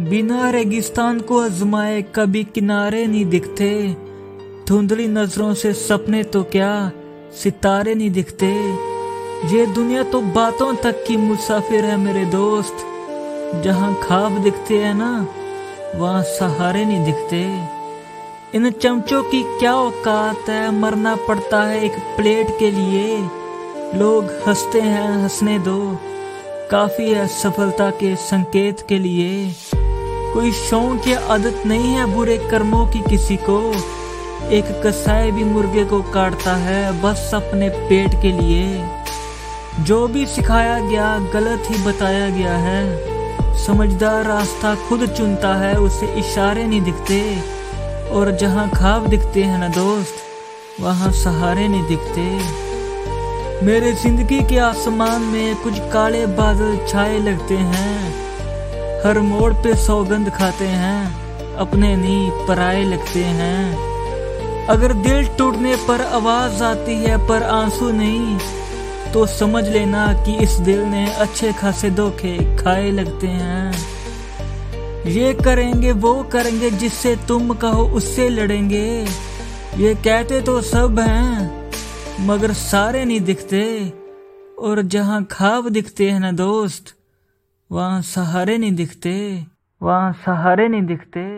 बिना रेगिस्तान को आजमाए कभी किनारे नहीं दिखते। धुंधली नज़रों से सपने तो क्या, सितारे नहीं दिखते। ये दुनिया तो बातों तक की मुसाफिर है मेरे दोस्त। जहाँ खाब दिखते हैं ना, वहाँ सहारे नहीं दिखते। इन चमचों की क्या औकात है, मरना पड़ता है एक प्लेट के लिए। लोग हँसते हैं, हंसने दो। काफ़ी है सफलता के संकेत के लिए। कोई शौक या आदत नहीं है बुरे कर्मों की किसी को। एक कसाई भी मुर्गे को काटता है, बस अपने पेट के लिए। जो भी सिखाया गया, गलत ही बताया गया है। समझदार रास्ता खुद चुनता है, उसे इशारे नहीं दिखते। और जहाँ खाब दिखते हैं ना दोस्त, वहाँ सहारे नहीं दिखते। मेरे ज़िंदगी के आसमान में कुछ काले बादल छाए लगते हैं। हर मोड़ पे सौगंध खाते हैं, अपने नी पराए लगते हैं। अगर दिल टूटने पर आवाज़ आती है, पर आँसू नहीं तो समझ लेना कि इस दिल ने अच्छे खासे धोखे खाए लगते हैं। ये करेंगे, वो करेंगे, जिससे तुम कहो उससे लड़ेंगे। ये कहते तो सब हैं, मगर सारे नहीं दिखते, और जहाँ खाब दिखते हैं ना दोस्त वहाँ सहारे नहीं दिखते वहाँ सहारे नहीं दिखते।